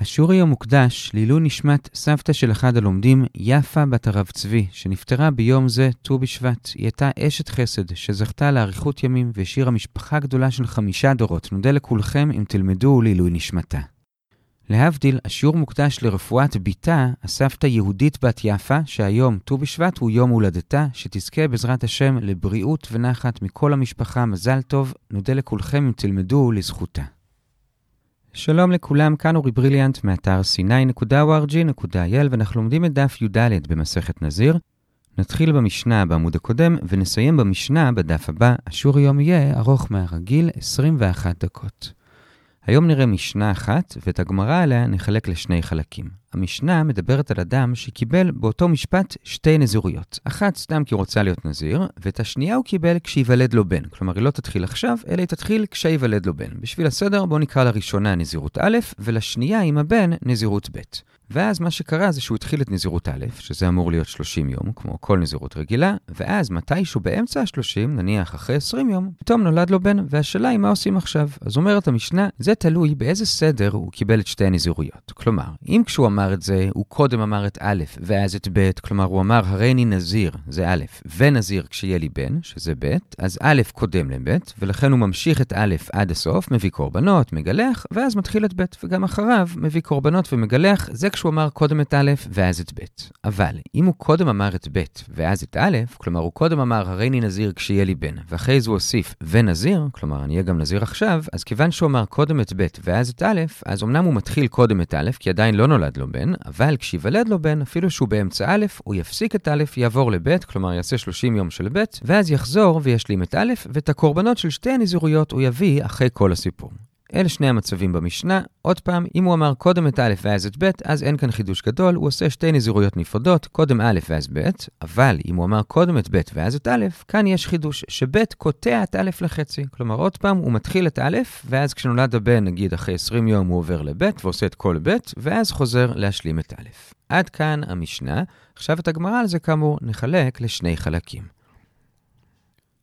השיעור היום מוקדש לעילוי נשמת סבתא של אחד הלומדים, יפה בת הרב צבי, שנפטרה ביום זה, ט"ו בשבט. היא הייתה אשת חסד, שזכתה לאריכות ימים והשאירה משפחה גדולה של חמישה דורות. נודה לכולכם אם תלמדו לעילוי נשמתה. להבדיל, השיעור מוקדש לרפואת בתה, הסבתא יהודית בת יפה, שהיום, ט"ו בשבט, הוא יום הולדתה, שתזכה בעזרת השם לבריאות ונחת מכל המשפחה, מזל טוב. נודה לכולכם אם תלמדו לזכותה. שלום לכולם, כאן אורי בריליאנט מאתר c9.org.il ואנחנו לומדים את דף י"ד במסכת נזיר. נתחיל במשנה בעמוד הקודם ונסיים במשנה בדף הבא. השיעור היום יהיה ארוך מהרגיל 21 דקות. היום נראה משנה אחת, ואת הגמרא עליה נחלק לשני חלקים. המשנה מדברת על אדם שקיבל באותו משפט שתי נזירויות. אחת סתם כי רוצה להיות נזיר, ואת השנייה הוא קיבל כשיוולד לו בן. כלומר, היא לא תתחיל עכשיו, אלא היא תתחיל כשיוולד לו בן. בשביל הסדר, בואו נקרא לראשונה נזירות א', ולשנייה עם הבן נזירות ב'. ואז מה שקרה זה שהוא התחיל את נזירות א', שזה אמור להיות 30 יום, כמו כל נזירות רגילה, ואז מתישהו באמצע ה-30, נניח אחרי 20 יום, פתאום נולד לו בן, והשאלה היא מה עושים עכשיו. אז אומרת המשנה, זה תלוי באיזה סדר הוא קיבל את שתי הנזירויות. כלומר, אם כשהוא אמר את זה, הוא קודם אמר את א' ואז את ב', כלומר הוא אמר הריני נזיר, זה א', ונזיר כשיהיה לי בן, שזה ב', אז א' קודם לב', ולכן הוא ממשיך את א' עד הסוף, מביא קורבנות, מגלח, ואז מתחיל את ב', וגם אחריו מביא קורבנות ומגלח, זה כשהוא אמר קודם את א' ואז את ב'. אבל אם הוא קודם אמר את ב' ואז את א', כלומר הוא קודם אמר הריני נזיר כשיהיה לי בן, ואחרי זה הוא הוסיף ונזיר, כלומר אני אהיה גם נזיר עכשיו, אז כיוון שהוא אמר קודם את ב' ואז את א', אז אמנם הוא מתחיל קודם את א', כי עדיין לא נולד לו בן, אבל כשיוולד לו בן, אפילו שהוא באמצע א', הוא יפסיק את א', יעבור לב', כלומר יעשה 30 יום של ב', ואז יחזור וישלים את א', ואת הקורבנות של שתי הנזירויות הוא יביא אחרי כל הסיפור. אלה שני המצבים במשנה. עוד פעם, אם הוא אמר קודם את א' ואז את ב', אז אין כאן חידוש גדול, הוא עושה שתי נזירויות נפרדות, קודם א' ואז ב', אבל אם הוא אמר קודם את ב' ואז את א', כאן יש חידוש, שב' קוטע את א' לחצי. כלומר, עוד פעם, הוא מתחיל את א', ואז כשנולד הבן, נגיד אחרי 20 יום, הוא עובר לב' ועושה את כל ב', ואז חוזר להשלים את א'. עד כאן המשנה. עכשיו את הגמרא על זה, כאמור, נחלק לשני חלקים.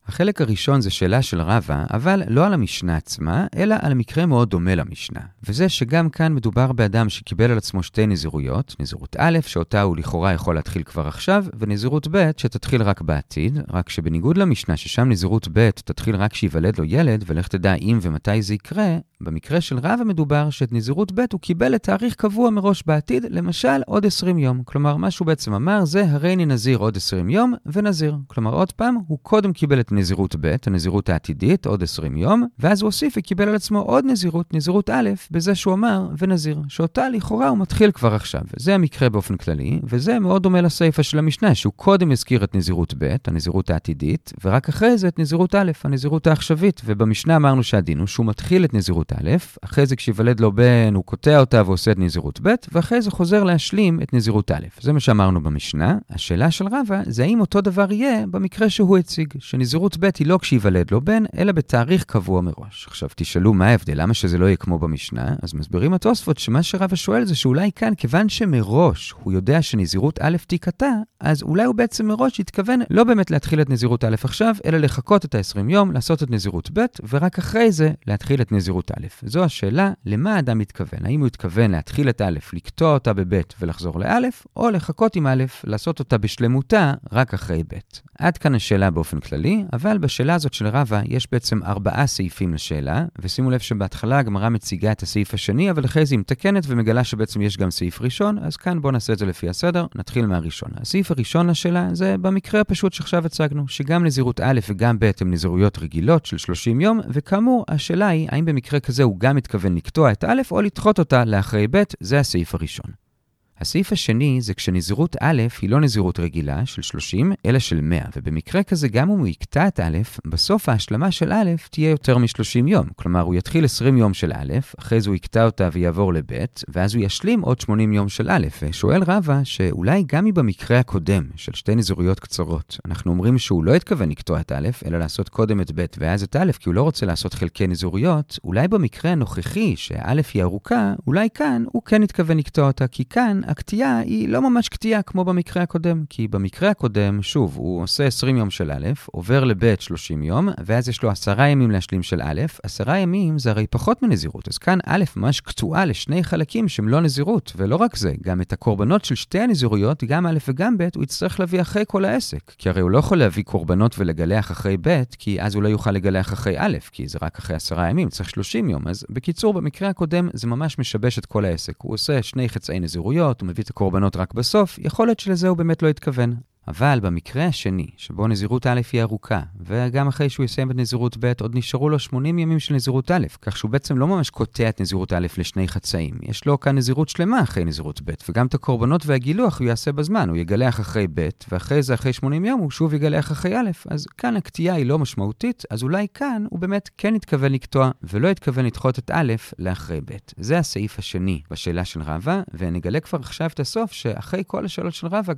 החלק הראשון זה שאלה של רבא, אבל לא על המשנה עצמה, אלא על מקרה מאוד דומה למשנה. וזה שגם כאן מדובר באדם שקיבל על עצמו שתי נזירויות, נזירות א', שאותה הוא לכאורה יכול להתחיל כבר עכשיו, ונזירות ב', שתתחיל רק בעתיד, רק שבניגוד למשנה, ששם נזירות ב' תתחיל רק שיוולד לו ילד, ולך תדע אם ומתי זה יקרה, במקרה של רבא מדובר שאת נזירות ב' הוא קיבל לתאריך קבוע מראש בעתיד, למשל עוד 20 יום. כלומר, מה שהוא בעצם אמר זה, הרי אני נזיר עוד 20 יום, ונזיר. כלומר, עוד פעם, הוא קודם קיבל את נזירות ב', הנזירות העתידית, עוד 20 יום, ואז הוא הוסיף וקיבל על עצמו עוד נזירות, נזירות א', בזה שהוא אמר ונזיר, שאותה לכאורה הוא מתחיל כבר עכשיו. זה המקרה באופן כללי, וזה מאוד דומה לסיפא של המשנה, שהוא קודם הזכיר את נזירות ב', הנזירות העתידית, ורק אחרי זה את נזירות א', הנזירות העכשווית. ובמשנה אמרנו שהדין הוא שהוא מתחיל את נזירות א', אחרי זה כשיוולד לו בן הוא קוטע אותה ועושה את נזירות ב', ואחרי זה חוזר להשלים את נזירות א'. זה מה שאמרנו במשנה. השאלה של רבא זה האם אותו דבר יהיה במקרה שהוא הציג, שנזירות ב' היא לא כשיוולד לו בן, אלא בתאריך קבוע מראש. עכשיו תשאלו מה ההבדל, למה שזה לא יהיה כמו במשנה? אז מסבירים התוספות שמה שרבא שואל זה שאולי כאן, כיוון שמראש הוא יודע שנזירות א' תיקטע, אז אולי הוא בעצם מראש התכוון לא באמת להתחיל את נזירות א' עכשיו, אלא לחכות את ה-20 יום, לעשות את נזירות ב', ורק אחרי זה להתחיל את נזירות א'. זו השאלה, למה האדם מתכוון? האם הוא התכוון להתחיל את א', לקטוע אותה בב' ולחזור לאלף, או לחכות עם א', לעשות אותה בשלמותה רק אחרי ב'. עד כאן השאלה באופן כללי, אבל בשאלה הזאת של רבא יש בעצם ארבעה סעיפים לשאלה, ושימו לב שבהתחלה הגמרא מציגה את הסעיף השני, אבל אחרי זה היא מתקנת ומגלה שבעצם יש גם סעיף ראשון, אז כאן בואו נעשה את זה לפי הסדר, נתחיל מהראשון. הסעיף הראשון לשאלה זה במקרה הפשוט שעכשיו הצגנו, שגם נזירות א' וגם ב' הם נזירויות רגילות של 30 יום, וכאמור, השאלה היא, האם במקרה כזה הוא גם מתכוון לקטוע את א' או לדחות אותה לאחרי ב', זה הסעיף הראשון. הסעיף השני זה כשנזירות א' היא לא נזירות רגילה של 30, אלא של 100, ובמקרה כזה גם אם הוא יקטע את א', בסוף ההשלמה של א' תהיה יותר מ-30 יום. כלומר, הוא יתחיל 20 יום של א', אחרי זה הוא יקטע אותה ויעבור לב', ואז הוא ישלים עוד 80 יום של א'. ושואל רבא שאולי גם אם במקרה הקודם, של שתי נזירויות קצרות, אנחנו אומרים שהוא לא התכוון לקטוע את א', אלא לעשות קודם את ב' ואז את א', כי הוא לא רוצה לעשות חלקי נזירויות, אולי במקרה הנוכחי, שא' היא ארוכה, אולי כאן הוא כן התכוון לקטוע אותה, כי כאן הקטיעה היא לא ממש קטיעה כמו במקרה הקודם, כי במקרה הקודם, שוב, הוא עושה 20 יום של א', עובר לב' 30 יום, ואז יש לו 10 ימים להשלים של א', 10 ימים זה הרי פחות מנזירות, אז כאן א' ממש קטועה לשני חלקים שהם לא נזירות, ולא רק זה, גם את הקורבנות של שתי הנזירויות, גם א' וגם ב', הוא יצטרך להביא אחרי כל העסק, כי הרי הוא לא יכול להביא קורבנות ולגלח אחרי ב', כי אז הוא לא יוכל לגלח אחרי א', כי זה רק אחרי 10 ימים, צריך 30 יום. אז בקיצור, במקרה הקודם זה ממש משבש את כל העסק. הוא עושה שני חצאי נזירויות, הוא מביא את הקורבנות רק בסוף, יכול להיות שלזה הוא באמת לא התכוון. אבל במקרה השני, שבו נזירות א' היא ארוכה, וגם אחרי שהוא יסיים את נזירות ב', עוד נשארו לו 80 ימים של נזירות א', כך שהוא בעצם לא ממש קוטע את נזירות א' לשני חצאים. יש לו כאן נזירות שלמה אחרי נזירות ב', וגם את הקורבנות והגילוח הוא יעשה בזמן, הוא יגלח אחרי ב', ואחרי זה, אחרי 80 יום, הוא שוב יגלח אחרי א', אז כאן הקטיעה היא לא משמעותית, אז אולי כאן הוא באמת כן התכוון לקטוע, ולא התכוון לדחות את א' לאחרי ב'. זה הסעיף השני בשאלה של רבא, ונגלה כבר עכשיו את הסוף, שאחרי כל השאלות של רבא,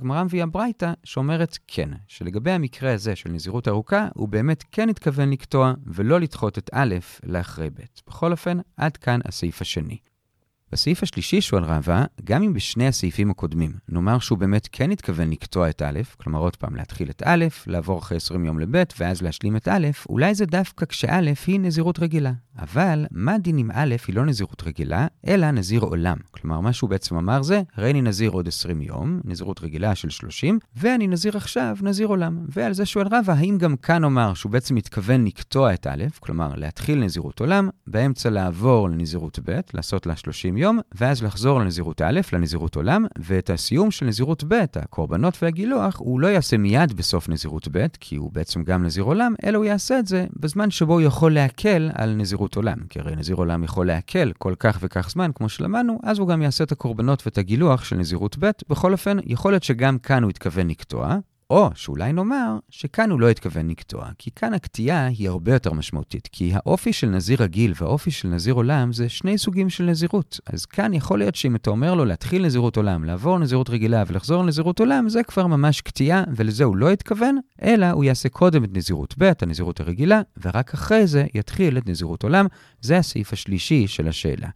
שאומרת כן, שלגבי המקרה הזה של נזירות ארוכה, הוא באמת כן התכוון לקטוע ולא לדחות את א' לאחרי ב'. בכל אופן, עד כאן הסעיף השני. בסעיף השלישי שואל רבא, גם אם בשני הסעיפים הקודמים נאמר שהוא באמת כן התכוון לקטוע את א', כלומר עוד פעם להתחיל את א', לעבור אחרי 20 יום לב' ואז להשלים את א', אולי זה דווקא כשא' היא נזירות רגילה. אבל מה דין אם א' היא לא נזירות רגילה, אלא נזיר עולם. כלומר, מה שהוא בעצם אמר זה, הרי אני נזיר עוד 20 יום, נזירות רגילה של 30, ואני נזיר עכשיו נזיר עולם. ועל זה שואל רבא, האם גם כאן אומר שהוא בעצם מתכוון לקטוע את א', כלומר להתחיל נזירות עולם, באמצע לעבור לנזירות ב', לעשות לה 30 יום, ואז לחזור לנזירות א', לנזירות עולם, ואת הסיום של נזירות ב', הקורבנות והגילוח, הוא לא יעשה מיד בסוף נזירות ב', כי הוא בעצם גם נזיר עולם, אלא הוא יעשה את זה בזמן שבו הוא יכול להקל על נזירות עולם. כי הרי נזיר עולם יכול להקל כל כך וכך זמן, כמו שלמדנו, אז הוא גם יעשה את הקורבנות ואת הגילוח של נזירות ב'. בכל אופן, יכול להיות שגם כאן הוא התכוון לקטוע, או שאולי נאמר שכאן הוא לא התכוון לקטוע, כי כאן הקטיעה היא הרבה יותר משמעותית, כי האופי של נזיר רגיל והאופי של נזיר עולם זה שני סוגים של נזירות. אז כאן יכול להיות שאם אתה אומר לו להתחיל נזירות עולם, לעבור נזירות רגילה ולחזור לנזירות עולם, זה כבר ממש קטיעה, ולזה הוא לא התכוון, אלא הוא יעשה קודם את נזירות ב', הנזירות הרגילה, ורק אחרי זה יתחיל את נזירות עולם. זה הסעיף השלישי של השאלה.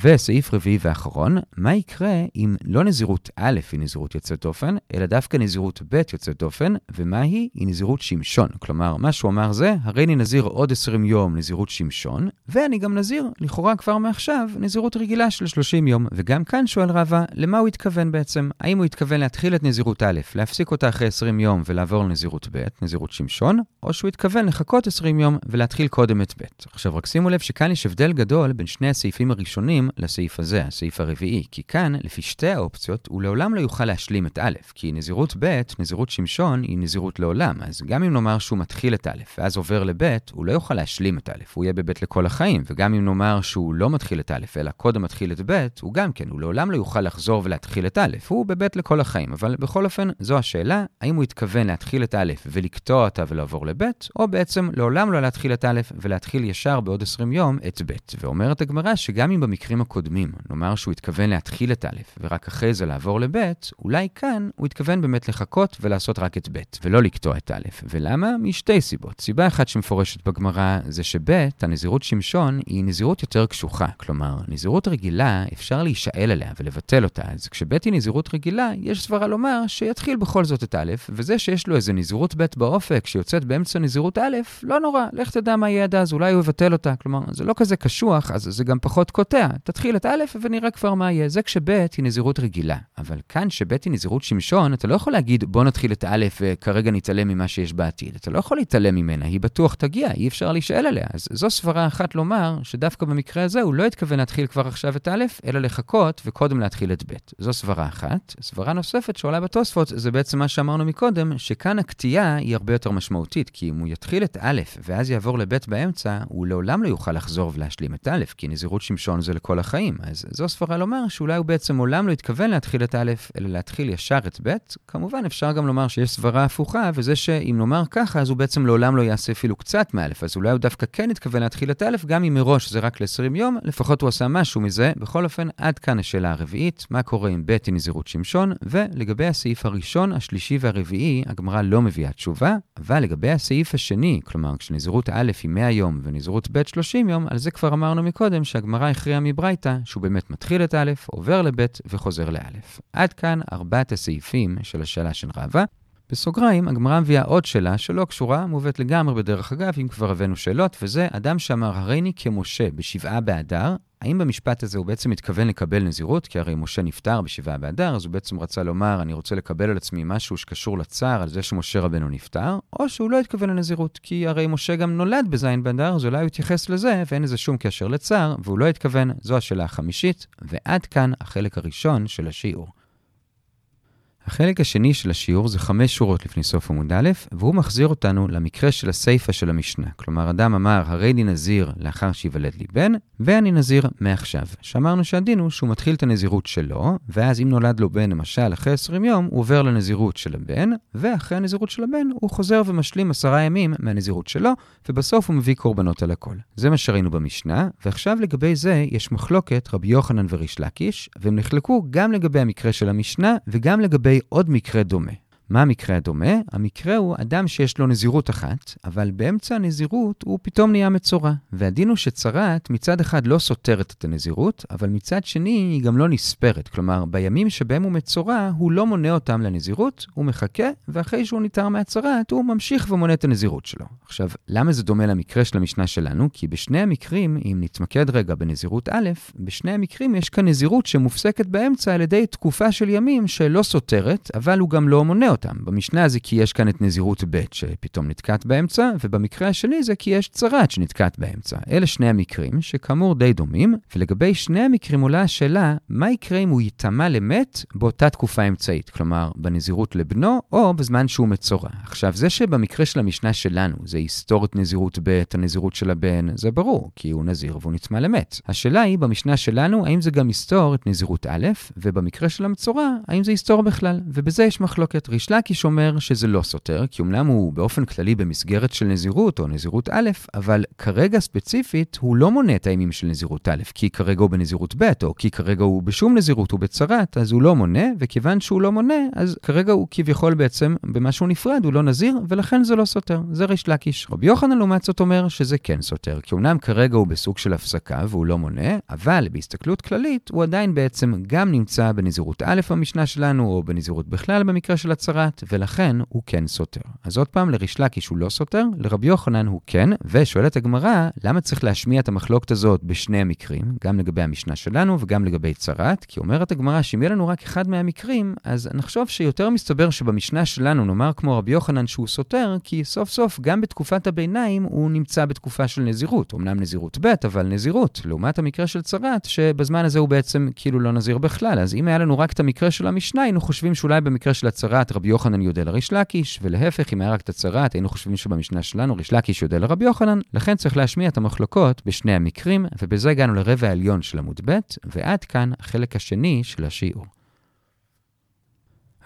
וסעיף רביעי ואחרון, מה יקרה אם לא נזירות א' היא נזירות יוצאת דופן, אלא דווקא נזירות ב' יוצאת דופן, ומה היא? היא נזירות שמשון. כלומר, מה שהוא אמר זה, הרי אני נזיר עוד 20 יום נזירות שמשון, ואני גם נזיר, לכאורה כבר מעכשיו, נזירות רגילה של 30 יום. וגם כאן שואל רבא, למה הוא התכוון בעצם? האם הוא התכוון להתחיל את נזירות א', להפסיק אותה אחרי 20 יום ולעבור לנזירות ב', נזירות שמשון, או שהוא התכוון לחכות 20 יום ולהתחיל קודם את ב'. עכשיו רק שימו לב שכאן יש הבדל גדול בין שני הסעיפים הראשונים לסעיף הזה, הסעיף הרביעי, כי כאן, לפי שתי האופציות, הוא לעולם לא יוכל להשלים את א', כי נזירות ב', נזירות שמשון, היא נזירות לעולם, אז גם אם נאמר שהוא מתחיל את א', ואז עובר לב', הוא לא יוכל להשלים את א', הוא יהיה בב' לכל החיים, וגם אם נאמר שהוא לא מתחיל את א', אלא קודם מתחיל את ב', הוא גם כן, הוא לעולם לא יוכל לחזור ולהתחיל את א', הוא בב' לכל החיים, אבל בכל אופן, זו השאלה, האם הוא התכוון להתחיל את א' ולקטוע אותה ולעבור לב', או בעצם לעולם לא להתחיל את א' ולהתחיל ישר בעוד 20 יום את ב'. ואומרת הגמרא שגם אם במקרים הפרקים הקודמים, נאמר שהוא התכוון להתחיל את א' ורק אחרי זה לעבור לב', אולי כאן הוא התכוון באמת לחכות ולעשות רק את ב', ולא לקטוע את א'. ולמה? משתי סיבות. סיבה אחת שמפורשת בגמרא זה שב', הנזירות שמשון, היא נזירות יותר קשוחה. כלומר, נזירות רגילה, אפשר להישאל עליה ולבטל אותה, אז כשב' היא נזירות רגילה, יש סברה לומר שיתחיל בכל זאת את א', וזה שיש לו איזה נזירות ב' באופק שיוצאת באמצע נזירות א', לא נורא, לך תדע מה יהיה עד אז, אולי הוא יבטל אותה. כלומר, זה לא כזה קשוח, אז זה גם פחות קוטע. תתחיל את א' ונראה כבר מה יהיה. זה כשב' היא נזירות רגילה. אבל כאן שב' היא נזירות שמשון, אתה לא יכול להגיד בוא נתחיל את א' וכרגע נתעלם ממה שיש בעתיד. אתה לא יכול להתעלם ממנה, היא בטוח תגיע, אי אפשר להישאל עליה. אז זו סברה אחת לומר שדווקא במקרה הזה הוא לא התכוון להתחיל כבר עכשיו את א', אלא לחכות וקודם להתחיל את ב'. זו סברה אחת. סברה נוספת שעולה בתוספות זה בעצם מה שאמרנו מקודם, שכאן הקטיעה היא הרבה יותר משמעותית, כי אם הוא יתחיל את א' ואז יעבור לב' באמצע, הוא לעולם לא יוכל לחזור ולהשלים את א', כי נזירות שמשון זה לכל החיים. אז זו סברה לומר שאולי הוא בעצם עולם לא התכוון להתחיל את א', אלא להתחיל ישר את ב'. כמובן, אפשר גם לומר שיש סברה הפוכה, וזה שאם נאמר ככה, אז הוא בעצם לעולם לא יעשה אפילו קצת מא', אז אולי הוא דווקא כן התכוון להתחיל את א', גם אם מראש זה רק ל-20 יום, לפחות הוא עשה משהו מזה. בכל אופן, עד כאן השאלה הרביעית, מה קורה עם ב' היא נזירות שמשון, ולגבי הסעיף הראשון, השלישי והרביעי, הגמרא לא מביאה תשובה, אבל לגבי הסעיף השני, כלומר, כשנזירות א' היא 100 יום ונזירות ב' 30 יום, על זה כבר אמרנו מקודם שהגמרא הכריעה ברייתא שהוא באמת מתחיל את א', עובר לב' וחוזר לא'. עד כאן ארבעת הסעיפים של השאלה של רבא. בסוגריים, הגמרא מביאה עוד שאלה שלא קשורה, מובאת לגמרי בדרך אגב, אם כבר הבאנו שאלות, וזה אדם שאמר, הריני כמשה בשבעה באדר, האם במשפט הזה הוא בעצם מתכוון לקבל נזירות? כי הרי משה נפטר בשבעה באדר, אז הוא בעצם רצה לומר, אני רוצה לקבל על עצמי משהו שקשור לצער על זה שמשה רבנו נפטר, או שהוא לא התכוון לנזירות, כי הרי משה גם נולד בזין באדר, אז אולי הוא יתייחס לזה, ואין לזה שום קשר לצער, והוא לא התכוון, זו השאלה החמישית, ועד כאן החלק הראשון של השיעור. החלק השני של השיעור זה חמש שורות לפני סוף עמוד א', והוא מחזיר אותנו למקרה של הסיפא של המשנה. כלומר, אדם אמר, הרי לי נזיר לאחר שיוולד לי בן, ואני נזיר מעכשיו. שאמרנו שהדין הוא שהוא מתחיל את הנזירות שלו, ואז אם נולד לו בן, למשל, אחרי 20 יום, הוא עובר לנזירות של הבן, ואחרי הנזירות של הבן, הוא חוזר ומשלים עשרה ימים מהנזירות שלו, ובסוף הוא מביא קורבנות על הכל. זה מה שראינו במשנה, ועכשיו לגבי זה יש מחלוקת רבי יוחנן וריש לקיש, והם נחלקו גם לגבי המקרה של המשנה, וגם לגבי עוד מקרה דומה. מה המקרה הדומה? המקרה הוא אדם שיש לו נזירות אחת, אבל באמצע הנזירות הוא פתאום נהיה מצורע. והדין הוא שצרת מצד אחד לא סותרת את הנזירות, אבל מצד שני היא גם לא נספרת. כלומר, בימים שבהם הוא מצורע, הוא לא מונה אותם לנזירות, הוא מחכה, ואחרי שהוא ניתר מהצרת, הוא ממשיך ומונה את הנזירות שלו. עכשיו, למה זה דומה למקרה של המשנה שלנו? כי בשני המקרים, אם נתמקד רגע בנזירות א', בשני המקרים יש כאן נזירות שמופסקת באמצע על ידי תקופה של ימים שלא סותרת, אבל הוא גם לא מונה אותם. במשנה זה כי יש כאן את נזירות ב' שפתאום נתקעת באמצע, ובמקרה השני זה כי יש צרת שנתקעת באמצע. אלה שני המקרים, שכאמור די דומים, ולגבי שני המקרים עולה השאלה, מה יקרה אם הוא ייטמע למת באותה תקופה אמצעית? כלומר, בנזירות לבנו, או בזמן שהוא מצורע. עכשיו, זה שבמקרה של המשנה שלנו זה יסתור את נזירות ב', הנזירות של הבן, זה ברור, כי הוא נזיר והוא נטמע למת. השאלה היא, במשנה שלנו, האם זה גם יסתור את נזירות א', ובמקרה של המצורע, האם זה יסתור בכלל? ובזה יש מחלוקת. ריש לקיש אומר שזה לא סותר, כי אמנם הוא באופן כללי במסגרת של נזירות או נזירות א', אבל כרגע ספציפית הוא לא מונה את הימים של נזירות א', כי כרגע הוא בנזירות ב', או כי כרגע הוא בשום נזירות, הוא בצרת, אז הוא לא מונה, וכיוון שהוא לא מונה, אז כרגע הוא כביכול בעצם במשהו נפרד, הוא לא נזיר, ולכן זה לא סותר. זה ריש לקיש. רבי יוחנן לעומת זאת אומר שזה כן סותר, כי אמנם כרגע הוא בסוג של הפסקה והוא לא מונה, אבל בהסתכלות כללית הוא עדיין בעצם גם נמצא בנזירות א' במשנה שלנו, או בנזירות בכלל במקרה של הצרת, אחת, ולכן הוא כן סותר. אז עוד פעם, לריש לקיש הוא לא סותר, לרבי יוחנן הוא כן, ושואלת הגמרא, למה צריך להשמיע את המחלוקת הזאת בשני המקרים, גם לגבי המשנה שלנו וגם לגבי צרת? כי אומרת הגמרא שאם יהיה לנו רק אחד מהמקרים, אז נחשוב שיותר מסתבר שבמשנה שלנו נאמר כמו רבי יוחנן שהוא סותר, כי סוף סוף גם בתקופת הביניים הוא נמצא בתקופה של נזירות. אמנם נזירות ב', אבל נזירות, לעומת המקרה של צרת, שבזמן הזה הוא בעצם כאילו לא נזיר בכלל. אז אם היה לנו רק את המקרה של המשנה, היינו חושבים שאולי במקרה של הצרת רבי יוחנן יוחנן יודע לריש לקיש, ולהפך, אם היה רק את הצהרת, היינו חושבים שבמשנה שלנו ריש לקיש יודע לרבי יוחנן, לכן צריך להשמיע את המחלוקות בשני המקרים, ובזה הגענו לרבע העליון של עמוד ב', ועד כאן החלק השני של השיעור.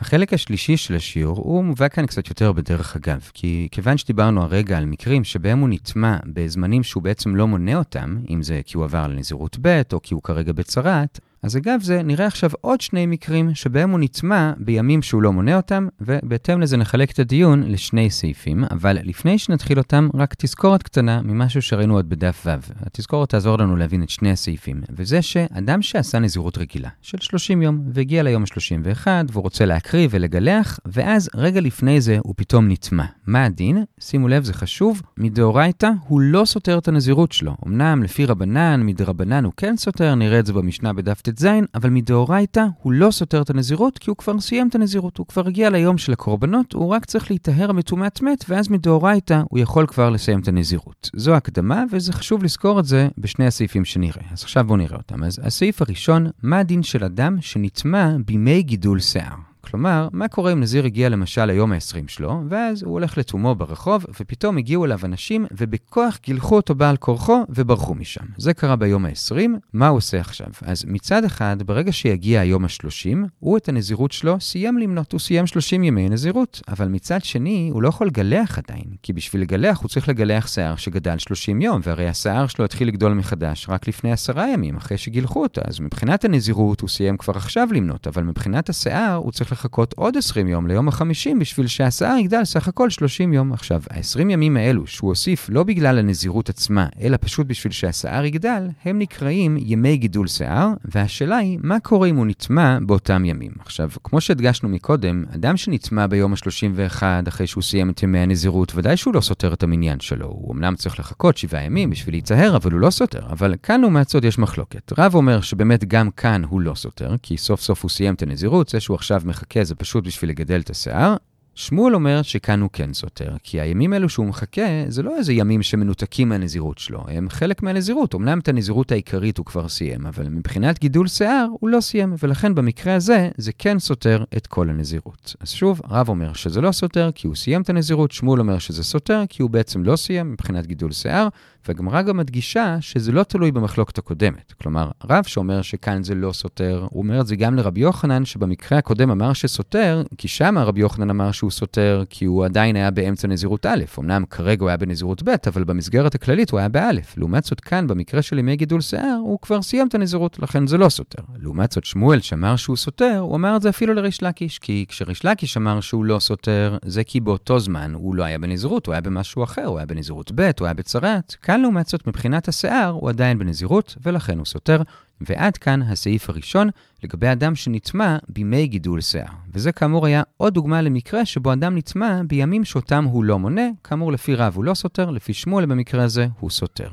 החלק השלישי של השיעור הוא מובא כאן קצת יותר בדרך אגב, כי כיוון שדיברנו הרגע על מקרים שבהם הוא נטמע בזמנים שהוא בעצם לא מונה אותם, אם זה כי הוא עבר לנזירות ב' או כי הוא כרגע בצרת, אז אגב זה, נראה עכשיו עוד שני מקרים שבהם הוא נטמע בימים שהוא לא מונה אותם, ובהתאם לזה נחלק את הדיון לשני סעיפים, אבל לפני שנתחיל אותם, רק תזכורת קטנה ממשהו שראינו עוד בדף ו'. התזכורת תעזור לנו להבין את שני הסעיפים, וזה שאדם שעשה נזירות רגילה של 30 יום, והגיע ליום ה-31, והוא רוצה להקריב ולגלח, ואז רגע לפני זה הוא פתאום נטמע. מה הדין? שימו לב, זה חשוב, מדאורייתא הוא לא סותר את הנזירות שלו. אמנם לפי רבנן, מדרבנן הוא כן סותר, נראה את זה במשנה בדף ט"ז, אבל מדאורייתא הוא לא סותר את הנזירות, כי הוא כבר סיים את הנזירות, הוא כבר הגיע ליום של הקורבנות, הוא רק צריך להיטהר מטומאת מת, ואז מדאורייתא הוא יכול כבר לסיים את הנזירות. זו הקדמה, וזה חשוב לזכור את זה בשני הסעיפים שנראה. אז עכשיו בואו נראה אותם. אז הסעיף הראשון, מה הדין של אדם שנטמע בימי גידול שיער? כלומר, מה קורה אם נזיר הגיע למשל ליום ה-20 שלו, ואז הוא הולך לתומו ברחוב, ופתאום הגיעו אליו אנשים, ובכוח גילחו אותו בעל כורחו, וברחו משם. זה קרה ביום ה-20, מה הוא עושה עכשיו? אז מצד אחד, ברגע שיגיע היום ה-30, הוא את הנזירות שלו סיים למנות, הוא סיים 30 ימי נזירות. אבל מצד שני, הוא לא יכול לגלח עדיין, כי בשביל לגלח הוא צריך לגלח שיער שגדל 30 יום, והרי השיער שלו התחיל לגדול מחדש רק לפני עשרה ימים, אחרי שגילחו אותו. אז מבחינת הנזירות הוא סיים כבר עכשיו למנות, אבל מבחינת השיער הוא צריך לחכות עוד 20 יום ליום ה-50 בשביל שהשיער יגדל סך הכל 30 יום. עכשיו, ה-20 ימים האלו שהוא הוסיף לא בגלל הנזירות עצמה, אלא פשוט בשביל שהשיער יגדל, הם נקראים ימי גידול שיער, והשאלה היא, מה קורה אם הוא נטמע באותם ימים? עכשיו, כמו שהדגשנו מקודם, אדם שנטמע ביום ה-31 אחרי שהוא סיים את ימי הנזירות, ודאי שהוא לא סותר את המניין שלו. הוא אמנם צריך לחכות שבעה ימים בשביל להיצהר, אבל הוא לא סותר. אבל כאן לעומת זאת יש מחלוקת. רב אומר שבאמת גם כאן הוא לא סותר, כי סוף סוף הוא סיים את הנזירות, זה שהוא עכשיו מחכה זה פשוט בשביל לגדל את השיער, שמואל אומר שכאן הוא כן סותר, כי הימים האלו שהוא מחכה, זה לא איזה ימים שמנותקים מהנזירות שלו, הם חלק מהנזירות. אמנם את הנזירות העיקרית הוא כבר סיים, אבל מבחינת גידול שיער הוא לא סיים, ולכן במקרה הזה זה כן סותר את כל הנזירות. אז שוב, רב אומר שזה לא סותר כי הוא סיים את הנזירות, שמואל אומר שזה סותר כי הוא בעצם לא סיים מבחינת גידול שיער, והגמרא גם מדגישה שזה לא תלוי במחלוקת הקודמת. כלומר, רב שאומר שכאן זה לא סותר, הוא אומר את זה גם לרבי יוחנן, שבמקרה הקודם אמר שסותר, כי שם רבי יוחנן אמר שהוא סותר, כי הוא עדיין היה באמצע נזירות א'. אמנם כרגע הוא היה בנזירות ב', אבל במסגרת הכללית הוא היה באלף. לעומת זאת, כאן, במקרה של ימי גידול שיער, הוא כבר סיים את הנזירות, לכן זה לא סותר. לעומת זאת, שמואל שאמר שהוא סותר, הוא אמר את זה אפילו לריש לקיש, כי כשריש לקיש אמר שהוא לא סותר, זה כי באותו זמן הוא לא היה בנזירות, הוא היה במשהו אחר, הוא היה בנזירות ב', הוא היה בצרת. כאן לעומת זאת, מבחינת השיער, הוא עדיין בנזירות, ולכן הוא סותר. ועד כאן הסעיף הראשון לגבי אדם שנטמע בימי גידול שיער. וזה כאמור היה עוד דוגמה למקרה שבו אדם נטמע בימים שאותם הוא לא מונה, כאמור לפי רב הוא לא סותר, לפי שמואל במקרה הזה הוא סותר.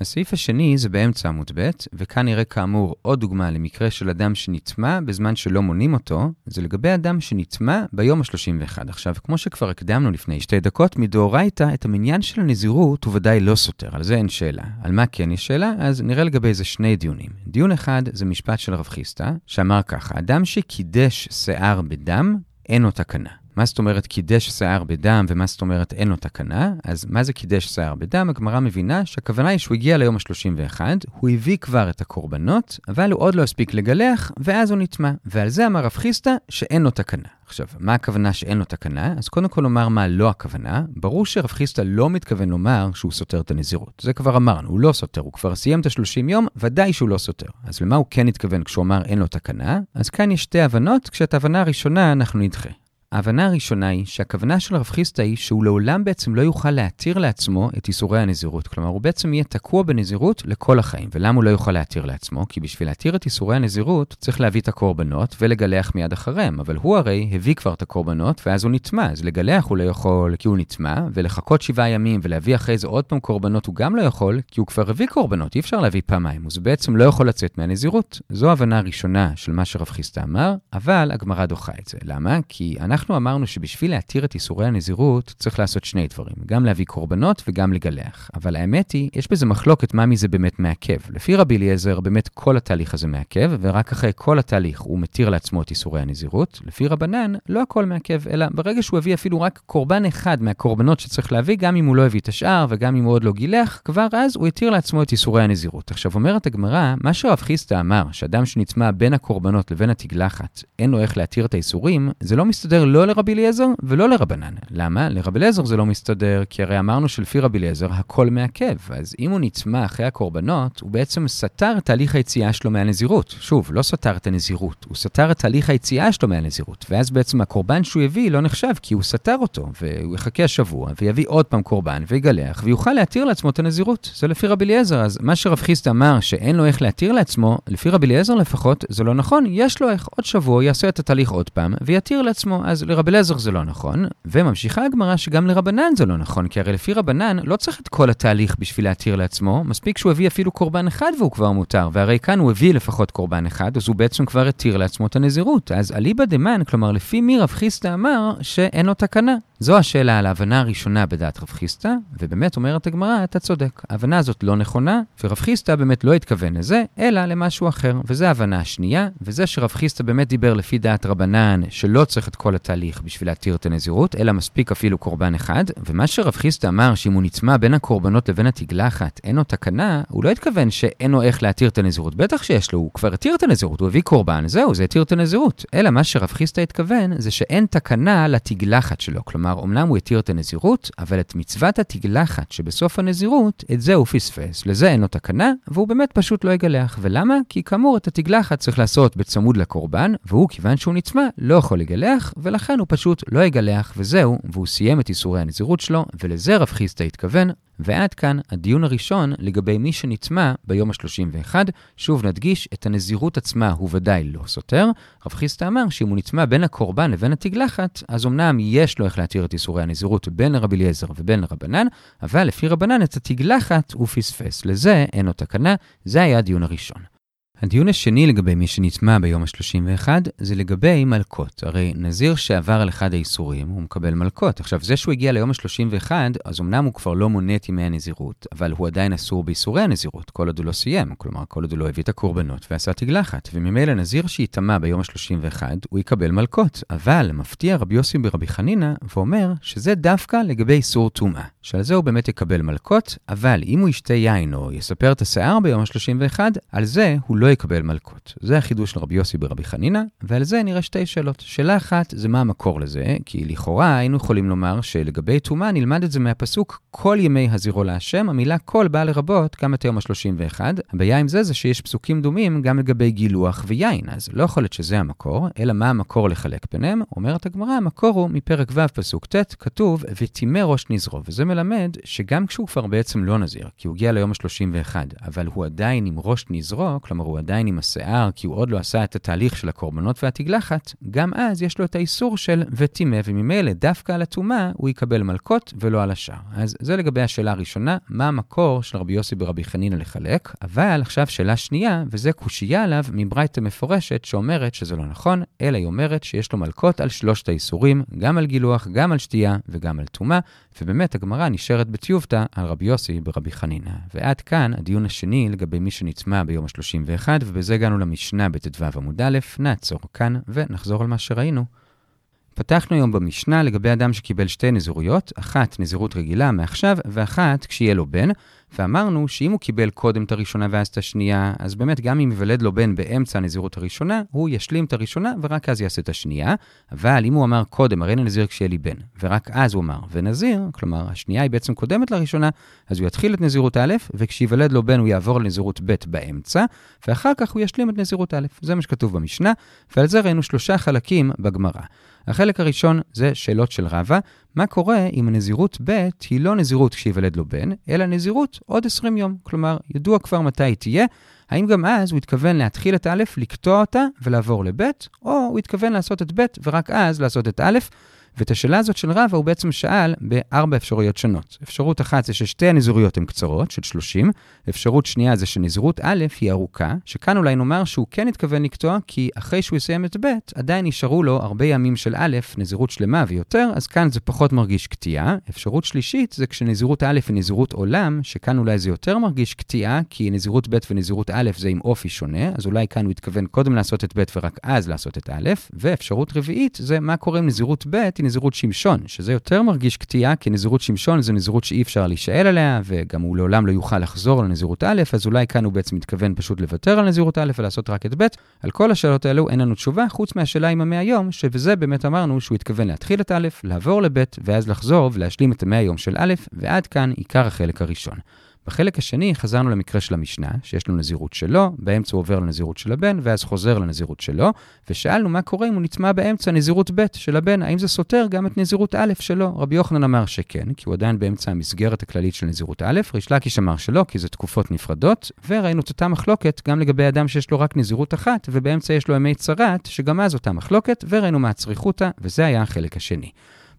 הסעיף השני זה באמצע עמוד ב', וכאן נראה כאמור עוד דוגמה למקרה של אדם שנטמע בזמן שלא מונים אותו, זה לגבי אדם שנטמע ביום ה-31. עכשיו, כמו שכבר הקדמנו לפני שתי דקות, מדאורייתא את המניין של הנזירות הוא ודאי לא סותר, על זה אין שאלה. על מה כן יש שאלה? אז נראה לגבי זה שני דיונים. דיון אחד זה משפט של רב חיסטה, שאמר ככה, אדם שקידש שיער בדם, אין לו תקנה. מה זאת אומרת קידש שיער בדם ומה זאת אומרת אין לו תקנה? אז מה זה קידש שיער בדם? הגמרא מבינה שהכוונה היא שהוא הגיע ליום ה-31, הוא הביא כבר את הקורבנות, אבל הוא עוד לא הספיק לגלח, ואז הוא נטמע. ועל זה אמר רב חיסטה שאין לו תקנה. עכשיו, מה הכוונה שאין לו תקנה? אז קודם כל נאמר מה לא הכוונה. ברור שרב חיסטה לא מתכוון לומר שהוא סותר את הנזירות. זה כבר אמרנו, הוא לא סותר, הוא כבר סיים את ה-30 יום, ודאי שהוא לא סותר. אז למה הוא כן התכוון כשהוא אמר אין לו תקנה? אז כאן יש שתי הבנות, כשאת ההבנה הראשונה אנחנו נדחה. ההבנה הראשונה היא שהכוונה של רב חיסטה היא שהוא לעולם בעצם לא יוכל להתיר לעצמו את איסורי הנזירות. כלומר, הוא בעצם יהיה תקוע בנזירות לכל החיים. ולמה הוא לא יוכל להתיר לעצמו? כי בשביל להתיר את איסורי הנזירות צריך להביא את הקורבנות ולגלח מיד אחריהם. אבל הוא הרי הביא כבר את הקורבנות ואז הוא נטמע. אז לגלח הוא לא יכול כי הוא נטמע, ולחכות שבעה ימים ולהביא אחרי זה עוד פעם קורבנות הוא גם לא יכול, כי הוא כבר הביא קורבנות, אי אפשר להביא פעמיים. אז בעצם לא יכול לצאת מהנזירות. זו ההבנה הראשונה של מה שרב חיסטה אמר, אבל אמרנו שבשביל להתיר את איסורי הנזירות, צריך לעשות שני דברים, גם להביא קורבנות וגם לגלח. אבל האמת היא, יש בזה מחלוקת מה מזה באמת מעכב. לפי רבי אליעזר, באמת כל התהליך הזה מעכב, ורק אחרי כל התהליך הוא מתיר לעצמו את איסורי הנזירות. לפי רבנן, לא הכל מעכב, אלא ברגע שהוא הביא אפילו רק קורבן אחד מהקורבנות שצריך להביא, גם אם הוא לא הביא את השאר וגם אם הוא עוד לא גילח, כבר אז הוא התיר לעצמו את איסורי הנזירות. עכשיו אומרת הגמרא, מה שרב חיסטה אמר, שאדם שנטמע בין הקורבנות לבין התגלחת, אין לו איך להתיר את האיסורים, זה לא מסתדר לא לרבי אליעזר ולא לרבנן. למה? לרבי אליעזר זה לא מסתדר, כי הרי אמרנו שלפי רבי אליעזר הכל מעכב. אז אם הוא נצמא אחרי הקורבנות, הוא בעצם סתר את תהליך היציאה שלו מהנזירות. שוב, לא סתר את הנזירות, הוא סתר את תהליך היציאה שלו מהנזירות. ואז בעצם הקורבן שהוא הביא לא נחשב, כי הוא סתר אותו, והוא יחכה שבוע, ויביא עוד פעם קורבן, ויגלח, ויוכל להתיר לעצמו את הנזירות. זה לפי רבי אליעזר. אז מה שרב חיסטה אמר שאין לו איך להתיר לעצמו, לפי רבי אליעזר לפחות, זה לא נכון. יש לו איך עוד שבוע, יעשה את התהליך עוד פעם, ויתיר לעצמו. אז לרבי אליעזר זה לא נכון, וממשיכה הגמרא שגם לרבנן זה לא נכון, כי הרי לפי רבנן לא צריך את כל התהליך בשביל להתיר לעצמו, מספיק שהוא הביא אפילו קורבן אחד והוא כבר מותר, והרי כאן הוא הביא לפחות קורבן אחד, אז הוא בעצם כבר התיר לעצמו את הנזירות. אז אליבא דמן, כלומר לפי מי רב חיסטה אמר שאין לו תקנה. זו השאלה על ההבנה הראשונה בדעת רב חיסטה, ובאמת אומרת הגמרא, אתה צודק. ההבנה הזאת לא נכונה, ורב חיסטה באמת לא התכוון לזה, אלא למשהו אחר. וזו ההבנה השנייה, וזה שרב חיסטה באמת דיבר לפי דעת רבנן, שלא צריך את כל התהליך בשביל להתיר את הנזירות, אלא מספיק אפילו קורבן אחד, ומה שרב חיסטה אמר שאם הוא נצמא בין הקורבנות לבין התגלחת, אין לו תקנה, הוא לא התכוון שאין לו איך להתיר את הנזירות. בטח שיש לו, הוא כבר התיר את הנזירות, הוא הביא קורבן, זהו, זה התיר את הנזירות. אלא מה שרב חיסטה התכוון, זה שאין תקנה לתגלחת שלו. כלומר, אמנם הוא התיר את הנזירות, אבל את מצוות התגלחת שבסוף הנזירות, את זה הוא פספס, לזה אין לו תקנה, והוא באמת פשוט לא יגלח. ולמה? כי כאמור, את התגלחת צריך לעשות בצמוד לקורבן, והוא, כיוון שהוא נצמא, לא יכול לגלח, ולכן הוא פשוט לא יגלח, וזהו, והוא סיים את איסורי הנזירות שלו, ולזה רב חיסטה התכוון, ועד כאן הדיון הראשון לגבי מי שנטמע ביום ה-31. שוב נדגיש, את הנזירות עצמה הוא ודאי לא סותר. רב חיסטה אמר שאם הוא נטמע בין הקורבן לבין התגלחת, אז אמנם יש לו איך להתיר את איסורי הנזירות בין לרבי אליעזר ובין לרבנן, אבל לפי רבנן את התגלחת הוא פספס. לזה אין לו תקנה, זה היה הדיון הראשון. הדיון השני לגבי מי שנטמע ביום ה-31 זה לגבי מלקות. הרי נזיר שעבר על אחד האיסורים, הוא מקבל מלקות. עכשיו, זה שהוא הגיע ליום ה-31, אז אמנם הוא כבר לא מונה את ימי הנזירות, אבל הוא עדיין אסור באיסורי הנזירות, כל עוד הוא לא סיים, כלומר, כל עוד הוא לא הביא את הקורבנות ועשה תגלחת. וממילא נזיר שיטמע ביום ה-31, הוא יקבל מלקות. אבל מפתיע רבי יוסי ברבי חנינא ואומר שזה דווקא לגבי איסור טומאה. שעל זה הוא באמת יקבל מלקות, אבל אם הוא ישתה יין או יספר את השיער ביום ה-31, על זה הוא לא יקבל מלקות. זה החידוש של רבי יוסי ברבי חנינא, ועל זה נראה שתי שאלות. שאלה אחת זה מה המקור לזה, כי לכאורה היינו יכולים לומר שלגבי טומאה נלמד את זה מהפסוק כל ימי הזירו להשם, המילה כל באה לרבות גם את היום ה-31. הבעיה עם זה זה שיש פסוקים דומים גם לגבי גילוח ויין, אז לא יכול להיות שזה המקור, אלא מה המקור לחלק ביניהם? אומרת הגמרא, המקור הוא מפרק ו' פסוק ט', כתוב וטימא ראש נזרו, וזה מלמד שגם כשהוא כבר בעצם לא נזיר, כי הוא הגיע ליום ה-31, אבל הוא עדיין עם ראש נזרו, כלומר הוא עדיין עם השיער, כי הוא עוד לא עשה את התהליך של הקורבנות והתגלחת, גם אז יש לו את האיסור של וטימא, וממילא דווקא על הטומאה הוא יקבל מלקות ולא על השאר. אז זה לגבי השאלה הראשונה, מה המקור של רבי יוסי ברבי חנינא לחלק, אבל עכשיו שאלה שנייה, וזה קושייה עליו מברייתא מפורשת שאומרת שזה לא נכון, אלא היא אומרת שיש לו מלקות על שלושת האיסורים, גם על גילוח, גם על שתייה וגם על טומאה, ובאמת הגמרא נשארת בטיובתא על רבי יוסי ברבי חנינא. ועד כאן הדיון השני לגבי מי שנטמע ביום ה-31, ובזה הגענו למשנה בט"ו עמוד א', נעצור כאן ונחזור על מה שראינו. פתחנו היום במשנה לגבי אדם שקיבל שתי נזירויות, אחת נזירות רגילה מעכשיו, ואחת כשיהיה לו בן, ואמרנו שאם הוא קיבל קודם את הראשונה ואז את השנייה, אז באמת גם אם ייוולד לו בן באמצע הנזירות הראשונה, הוא ישלים את הראשונה ורק אז יעשה את השנייה. אבל אם הוא אמר קודם, הרי נזיר כשיהיה לי בן, ורק אז הוא אמר, ונזיר, כלומר השנייה היא בעצם קודמת לראשונה, אז הוא יתחיל את נזירות א', וכשייוולד לו בן הוא יעבור לנזירות ב' באמצע, ואחר כך הוא ישלים את נזירות א'. זה מה שכתוב במשנה, ועל זה ראינו שלושה חלקים בגמרא. החלק הראשון זה שאלות של רבא, מה קורה אם הנזירות ב' היא לא נזירות כשיוולד לו בן, אלא נזירות עוד 20 יום. כלומר, ידוע כבר מתי היא תהיה. האם גם אז הוא התכוון להתחיל את א', לקטוע אותה ולעבור לב', או הוא התכוון לעשות את ב' ורק אז לעשות את א', ואת השאלה הזאת של רבא הוא בעצם שאל בארבע אפשרויות שונות. אפשרות אחת זה ששתי הנזירויות הן קצרות, של 30. אפשרות שנייה זה שנזירות א' היא ארוכה, שכאן אולי נאמר שהוא כן התכוון לקטוע, כי אחרי שהוא יסיים את ב', עדיין נשארו לו הרבה ימים של א', נזירות שלמה ויותר, אז כאן זה פחות מרגיש קטיעה. אפשרות שלישית זה כשנזירות א' היא נזירות עולם, שכאן אולי זה יותר מרגיש קטיעה, כי נזירות ב' ונזירות א' זה עם אופי שונה, אז אולי כאן הוא התכוון קודם לעשות את ב' ורק אז לעשות את א', ואפשרות רביעית זה מה קורה עם נזירות ב' נזירות שמשון, שזה יותר מרגיש קטיעה, כי נזירות שמשון זה נזירות שאי אפשר להישאל עליה, וגם הוא לעולם לא יוכל לחזור לנזירות א', אז אולי כאן הוא בעצם מתכוון פשוט לוותר על נזירות א' ולעשות רק את ב'. על כל השאלות האלו אין לנו תשובה, חוץ מהשאלה עם המאה יום, שבזה באמת אמרנו שהוא התכוון להתחיל את א', לעבור לב', ואז לחזור ולהשלים את המאה יום של א', ועד כאן עיקר החלק הראשון. בחלק השני חזרנו למקרה של המשנה, שיש לו נזירות שלו, באמצע הוא עובר לנזירות של הבן, ואז חוזר לנזירות שלו, ושאלנו מה קורה אם הוא נטמע באמצע נזירות ב' של הבן, האם זה סותר גם את נזירות א' שלו? רבי יוחנן אמר שכן, כי הוא עדיין באמצע המסגרת הכללית של נזירות א', ריש לקיש אמר שלא, כי זה תקופות נפרדות, וראינו את אותה מחלוקת גם לגבי אדם שיש לו רק נזירות אחת, ובאמצע יש לו ימי צרת, שגם אז אותה מחלוקת, וראינו מה הצריכותא, וזה היה החלק השני.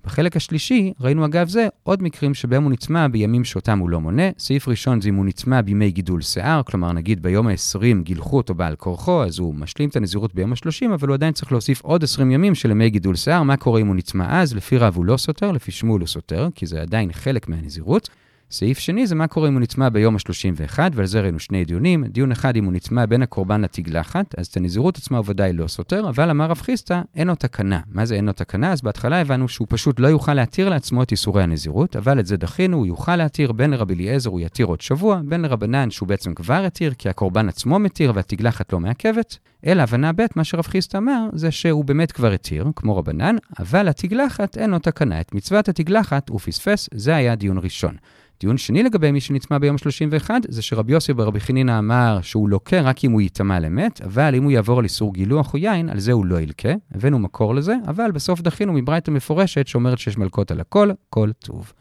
בחלק השלישי, ראינו אגב זה עוד מקרים שבהם הוא נצמא בימים שאותם הוא לא מונה. סעיף ראשון זה אם הוא נצמא בימי גידול שיער, כלומר נגיד ביום ה-20 גילחו אותו בעל כורחו, אז הוא משלים את הנזירות ביום ה-30, אבל הוא עדיין צריך להוסיף עוד 20 ימים של ימי גידול שיער. מה קורה אם הוא נצמא אז? לפי רב הוא לא סותר, לפי שמואל הוא סותר, כי זה עדיין חלק מהנזירות. סעיף שני זה מה קורה אם הוא נטמע ביום ה-31, ועל זה ראינו שני דיונים. דיון אחד אם הוא נטמע בין הקורבן לתגלחת, אז את הנזירות עצמה הוא ודאי לא סותר, אבל אמר רב חיסטה, אין לו תקנה. מה זה אין לו תקנה? אז בהתחלה הבנו שהוא פשוט לא יוכל להתיר לעצמו את איסורי הנזירות, אבל את זה דחינו, הוא יוכל להתיר, בין לרבי אליעזר הוא יתיר עוד שבוע, בין לרבנן שהוא בעצם כבר התיר, כי הקורבן עצמו מתיר והתגלחת לא מעכבת. אלא הבנה ב', מה שרב חיסטה אמר, זה שהוא באמת כבר התיר, כמו רבנן, אבל התגלחת אין לו תקנה. את מצוות התגלחת הוא פספס, זה היה דיון ראשון. טיעון שני לגבי מי שנטמע ביום 31, זה שרבי יוסי ברבי חנינא אמר שהוא לוקה רק אם הוא יטמע למת, אבל אם הוא יעבור על איסור גילוח או יין, על זה הוא לא ילקה. הבאנו מקור לזה, אבל בסוף דחינו מברייתא מפורשת שאומרת שיש מלקות על הכל, כל טוב.